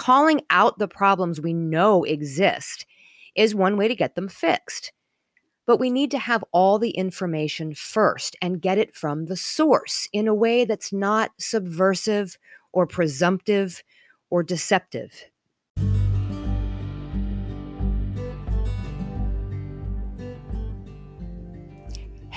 Calling out the problems we know exist is one way to get them fixed. But we need to have all the information first and get it from the source in a way that's not subversive or presumptive or deceptive.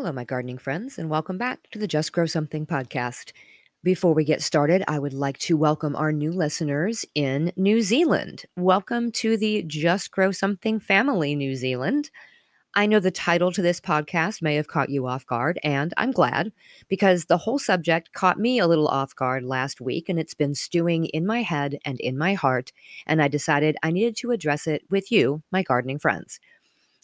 Hello, my gardening friends, and welcome back to the Just Grow Something podcast. Before we get started, I would like to welcome our new listeners in New Zealand. Welcome to the Just Grow Something family, New Zealand. I know the title to this podcast may have caught you off guard, and I'm glad because the whole subject caught me a little off guard last week, and it's been stewing in my head and in my heart. And I decided I needed to address it with you, my gardening friends.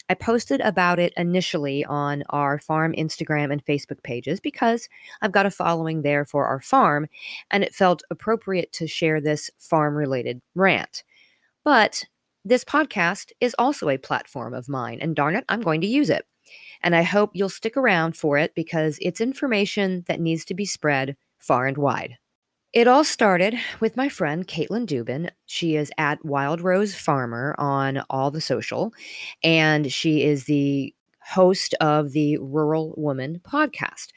I posted about it initially on our farm Instagram and Facebook pages because I've got a following there for our farm, and it felt appropriate to share this farm related rant. But this podcast is also a platform of mine, and darn it, I'm going to use it. And I hope you'll stick around for it because it's information that needs to be spread far and wide. It all started with my friend Caitlin Dubin. She is at Wild Rose Farmer on all the social, and she is the host of the Rural Woman podcast.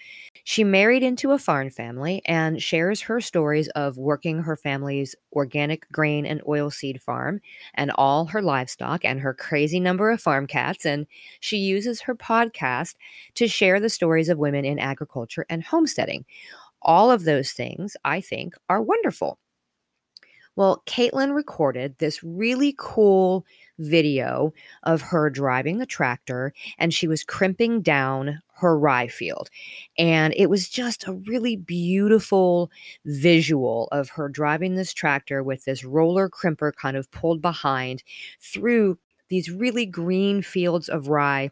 She married into a farm family and shares her stories of working her family's organic grain and oilseed farm and all her livestock and her crazy number of farm cats. And she uses her podcast to share the stories of women in agriculture and homesteading all of those things, I think, are wonderful. Well, Caitlin recorded this really cool video of her driving the tractor and she was crimping down her rye field. And it was just a really beautiful visual of her driving this tractor with this roller crimper kind of pulled behind through these really green fields of rye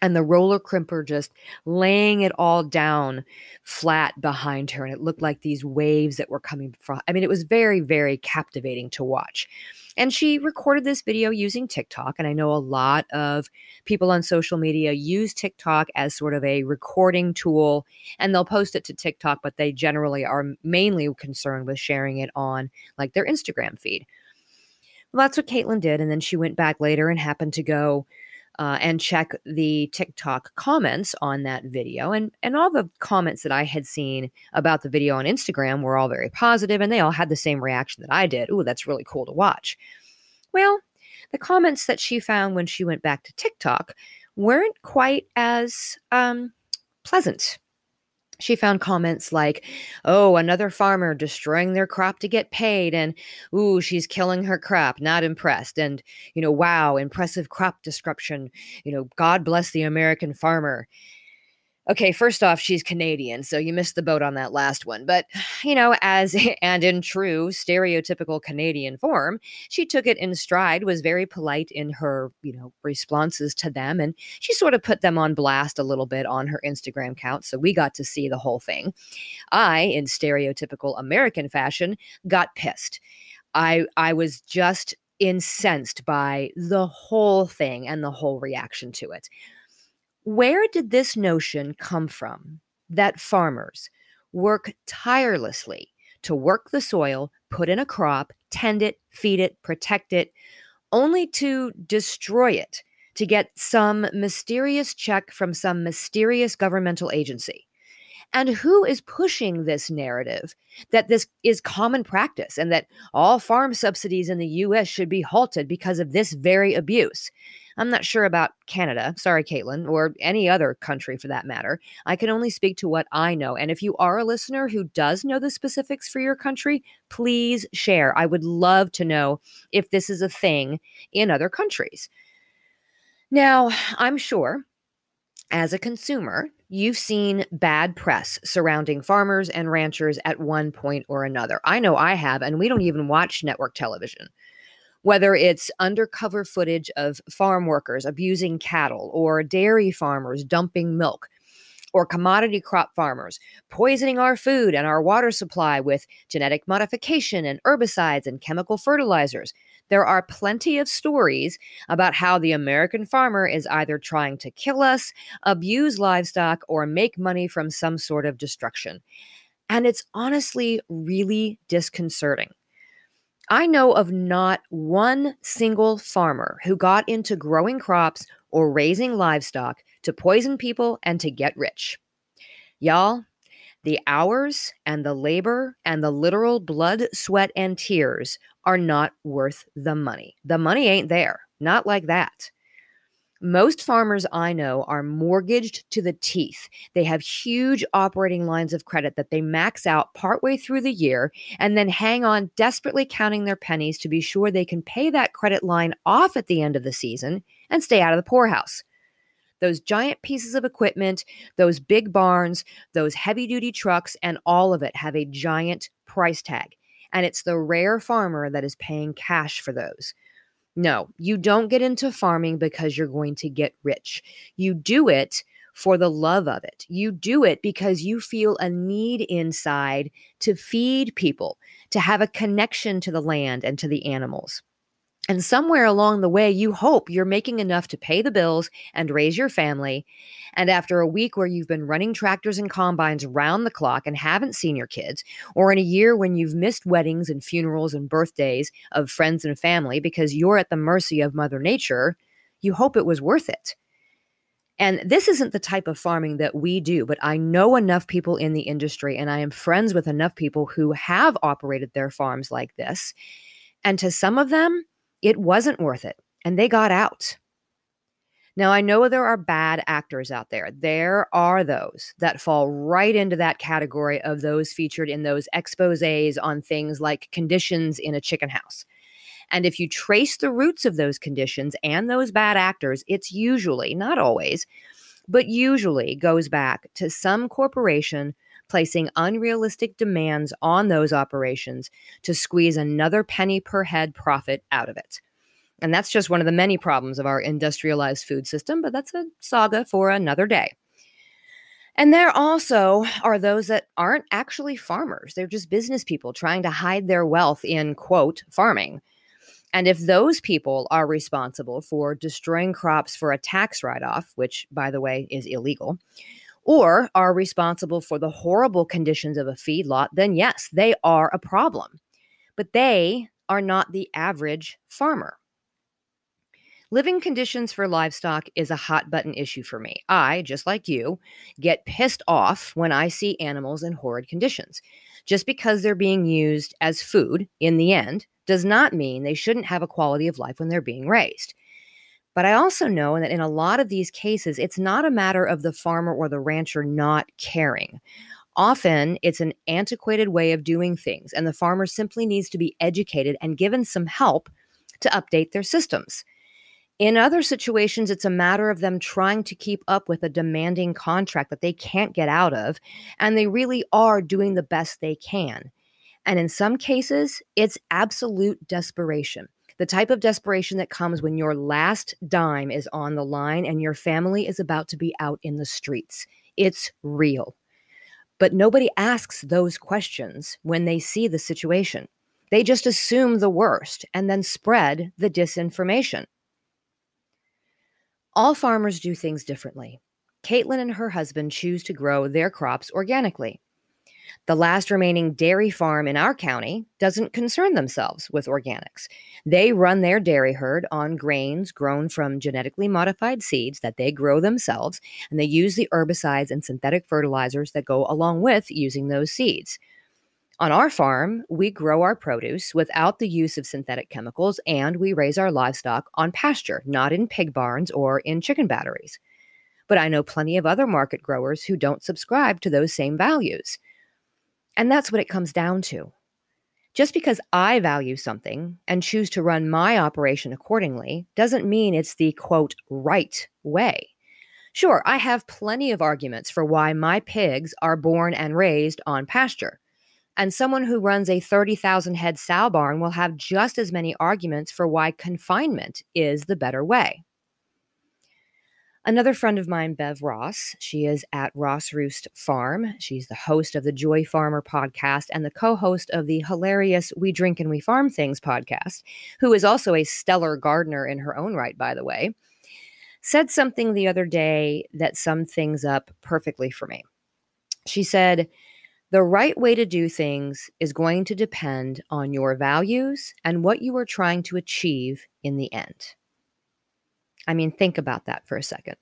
and the roller crimper just laying it all down flat behind her and it looked like these waves that were coming from i mean it was very very captivating to watch. And she recorded this video using tiktok and i know a lot of people on social media use tiktok as sort of a recording tool and they'll post it to tiktok but they generally are mainly concerned with sharing it on like their instagram feed. Well that's what caitlin did and then she went back later and happened to go uh, and check the TikTok comments on that video. And, and all the comments that I had seen about the video on Instagram were all very positive, and they all had the same reaction that I did. Ooh, that's really cool to watch. Well, the comments that she found when she went back to TikTok weren't quite as um, pleasant she found comments like, oh, another farmer destroying their crop to get paid, and ooh, she's killing her crop, not impressed. And, you know, wow, impressive crop description. You know, God bless the American farmer. Okay, first off, she's Canadian, so you missed the boat on that last one. But, you know, as and in true stereotypical Canadian form, she took it in stride, was very polite in her, you know, responses to them, and she sort of put them on blast a little bit on her Instagram account, so we got to see the whole thing. I, in stereotypical American fashion, got pissed. I I was just incensed by the whole thing and the whole reaction to it. Where did this notion come from that farmers work tirelessly to work the soil, put in a crop, tend it, feed it, protect it, only to destroy it to get some mysterious check from some mysterious governmental agency? And who is pushing this narrative that this is common practice and that all farm subsidies in the US should be halted because of this very abuse? I'm not sure about Canada, sorry, Caitlin, or any other country for that matter. I can only speak to what I know. And if you are a listener who does know the specifics for your country, please share. I would love to know if this is a thing in other countries. Now, I'm sure as a consumer, you've seen bad press surrounding farmers and ranchers at one point or another. I know I have, and we don't even watch network television whether it's undercover footage of farm workers abusing cattle or dairy farmers dumping milk or commodity crop farmers poisoning our food and our water supply with genetic modification and herbicides and chemical fertilizers. There are plenty of stories about how the American farmer is either trying to kill us, abuse livestock, or make money from some sort of destruction. And it's honestly really disconcerting. I know of not one single farmer who got into growing crops or raising livestock to poison people and to get rich. Y'all, the hours and the labor and the literal blood, sweat, and tears are not worth the money. The money ain't there, not like that. Most farmers I know are mortgaged to the teeth. They have huge operating lines of credit that they max out partway through the year and then hang on desperately counting their pennies to be sure they can pay that credit line off at the end of the season and stay out of the poorhouse. Those giant pieces of equipment, those big barns, those heavy duty trucks, and all of it have a giant price tag. And it's the rare farmer that is paying cash for those. No, you don't get into farming because you're going to get rich. You do it for the love of it. You do it because you feel a need inside to feed people, to have a connection to the land and to the animals. And somewhere along the way, you hope you're making enough to pay the bills and raise your family. And after a week where you've been running tractors and combines round the clock and haven't seen your kids, or in a year when you've missed weddings and funerals and birthdays of friends and family because you're at the mercy of Mother Nature, you hope it was worth it. And this isn't the type of farming that we do, but I know enough people in the industry and I am friends with enough people who have operated their farms like this. And to some of them, it wasn't worth it, and they got out. Now, I know there are bad actors out there. There are those that fall right into that category of those featured in those exposes on things like conditions in a chicken house. And if you trace the roots of those conditions and those bad actors, it's usually, not always, but usually goes back to some corporation placing unrealistic demands on those operations to squeeze another penny per head profit out of it. And that's just one of the many problems of our industrialized food system, but that's a saga for another day. And there also are those that aren't actually farmers. They're just business people trying to hide their wealth in, quote, farming. And if those people are responsible for destroying crops for a tax write off, which, by the way, is illegal, or are responsible for the horrible conditions of a feedlot, then yes, they are a problem. But they are not the average farmer. Living conditions for livestock is a hot button issue for me. I, just like you, get pissed off when I see animals in horrid conditions. Just because they're being used as food in the end does not mean they shouldn't have a quality of life when they're being raised. But I also know that in a lot of these cases, it's not a matter of the farmer or the rancher not caring. Often it's an antiquated way of doing things, and the farmer simply needs to be educated and given some help to update their systems. In other situations, it's a matter of them trying to keep up with a demanding contract that they can't get out of, and they really are doing the best they can. And in some cases, it's absolute desperation the type of desperation that comes when your last dime is on the line and your family is about to be out in the streets. It's real. But nobody asks those questions when they see the situation. They just assume the worst and then spread the disinformation. All farmers do things differently. Caitlin and her husband choose to grow their crops organically. The last remaining dairy farm in our county doesn't concern themselves with organics. They run their dairy herd on grains grown from genetically modified seeds that they grow themselves, and they use the herbicides and synthetic fertilizers that go along with using those seeds. On our farm, we grow our produce without the use of synthetic chemicals and we raise our livestock on pasture, not in pig barns or in chicken batteries. But I know plenty of other market growers who don't subscribe to those same values. And that's what it comes down to. Just because I value something and choose to run my operation accordingly doesn't mean it's the quote right way. Sure, I have plenty of arguments for why my pigs are born and raised on pasture. And someone who runs a 30,000 head sow barn will have just as many arguments for why confinement is the better way. Another friend of mine, Bev Ross, she is at Ross Roost Farm. She's the host of the Joy Farmer podcast and the co host of the hilarious We Drink and We Farm Things podcast, who is also a stellar gardener in her own right, by the way, said something the other day that summed things up perfectly for me. She said, the right way to do things is going to depend on your values and what you are trying to achieve in the end. I mean, think about that for a second.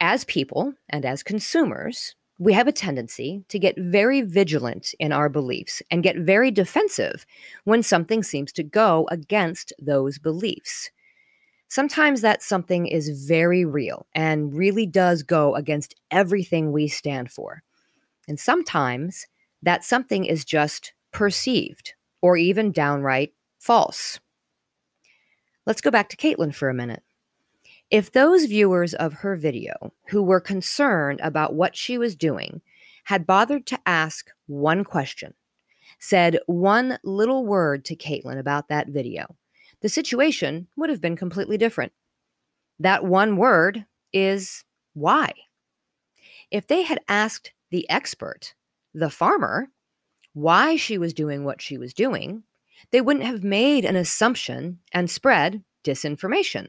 As people and as consumers, we have a tendency to get very vigilant in our beliefs and get very defensive when something seems to go against those beliefs. Sometimes that something is very real and really does go against everything we stand for. And sometimes that something is just perceived or even downright false. Let's go back to Caitlin for a minute. If those viewers of her video who were concerned about what she was doing had bothered to ask one question, said one little word to Caitlin about that video, the situation would have been completely different. That one word is why. If they had asked the expert, the farmer, why she was doing what she was doing, they wouldn't have made an assumption and spread disinformation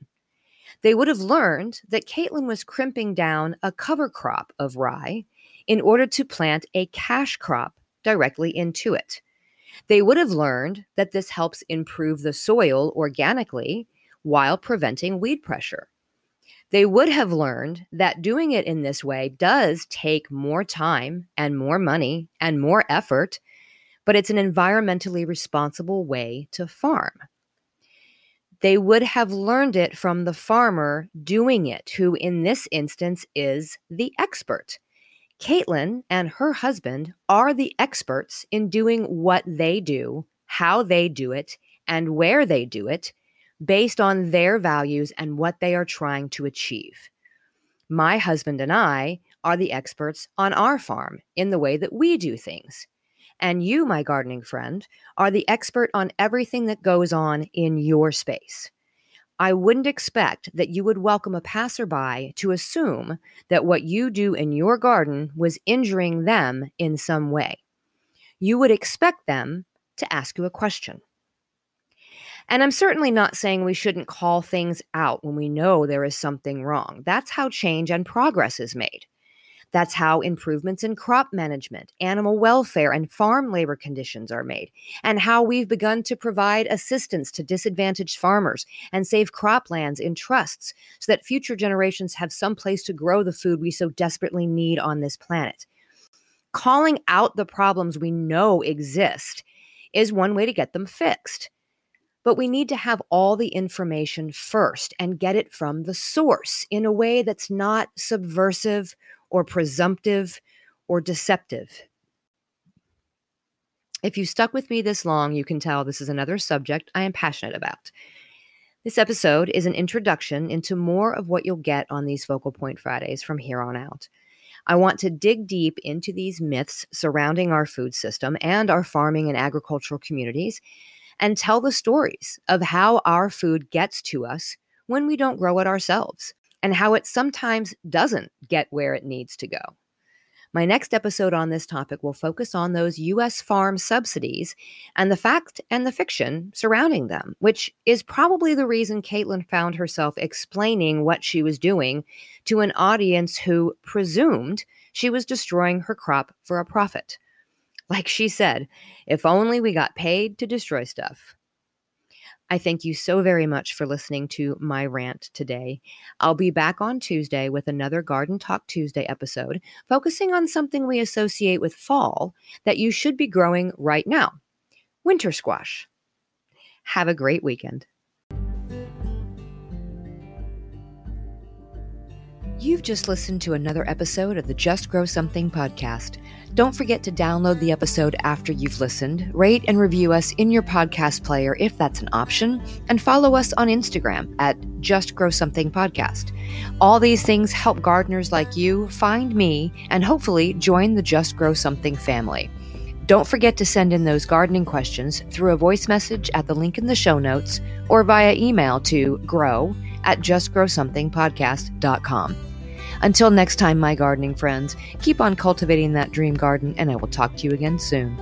they would have learned that Caitlin was crimping down a cover crop of rye in order to plant a cash crop directly into it. They would have learned that this helps improve the soil organically while preventing weed pressure. They would have learned that doing it in this way does take more time and more money and more effort, but it's an environmentally responsible way to farm they would have learned it from the farmer doing it, who in this instance is the expert. Caitlin and her husband are the experts in doing what they do, how they do it, and where they do it, based on their values and what they are trying to achieve. My husband and I are the experts on our farm in the way that we do things. And you, my gardening friend, are the expert on everything that goes on in your space. I wouldn't expect that you would welcome a passerby to assume that what you do in your garden was injuring them in some way. You would expect them to ask you a question. And I'm certainly not saying we shouldn't call things out when we know there is something wrong. That's how change and progress is made. That's how improvements in crop management, animal welfare, and farm labor conditions are made, and how we've begun to provide assistance to disadvantaged farmers and save croplands in trusts so that future generations have some place to grow the food we so desperately need on this planet. Calling out the problems we know exist is one way to get them fixed. But we need to have all the information first and get it from the source in a way that's not subversive or presumptive or deceptive. If you stuck with me this long, you can tell this is another subject I am passionate about. This episode is an introduction into more of what you'll get on these Focal Point Fridays from here on out. I want to dig deep into these myths surrounding our food system and our farming and agricultural communities and tell the stories of how our food gets to us when we don't grow it ourselves and how it sometimes doesn't get where it needs to go. My next episode on this topic will focus on those U.S. farm subsidies and the fact and the fiction surrounding them, which is probably the reason Caitlin found herself explaining what she was doing to an audience who presumed she was destroying her crop for a profit. Like she said, if only we got paid to destroy stuff. I thank you so very much for listening to my rant today. I'll be back on Tuesday with another Garden Talk Tuesday episode, focusing on something we associate with fall that you should be growing right now winter squash. Have a great weekend. You've just listened to another episode of the Just Grow Something podcast. Don't forget to download the episode after you've listened, rate and review us in your podcast player if that's an option, and follow us on Instagram at Just Grow Something Podcast. All these things help gardeners like you find me and hopefully join the Just Grow Something family. Don't forget to send in those gardening questions through a voice message at the link in the show notes or via email to grow at justgrowsomethingpodcast.com. Until next time, my gardening friends, keep on cultivating that dream garden, and I will talk to you again soon.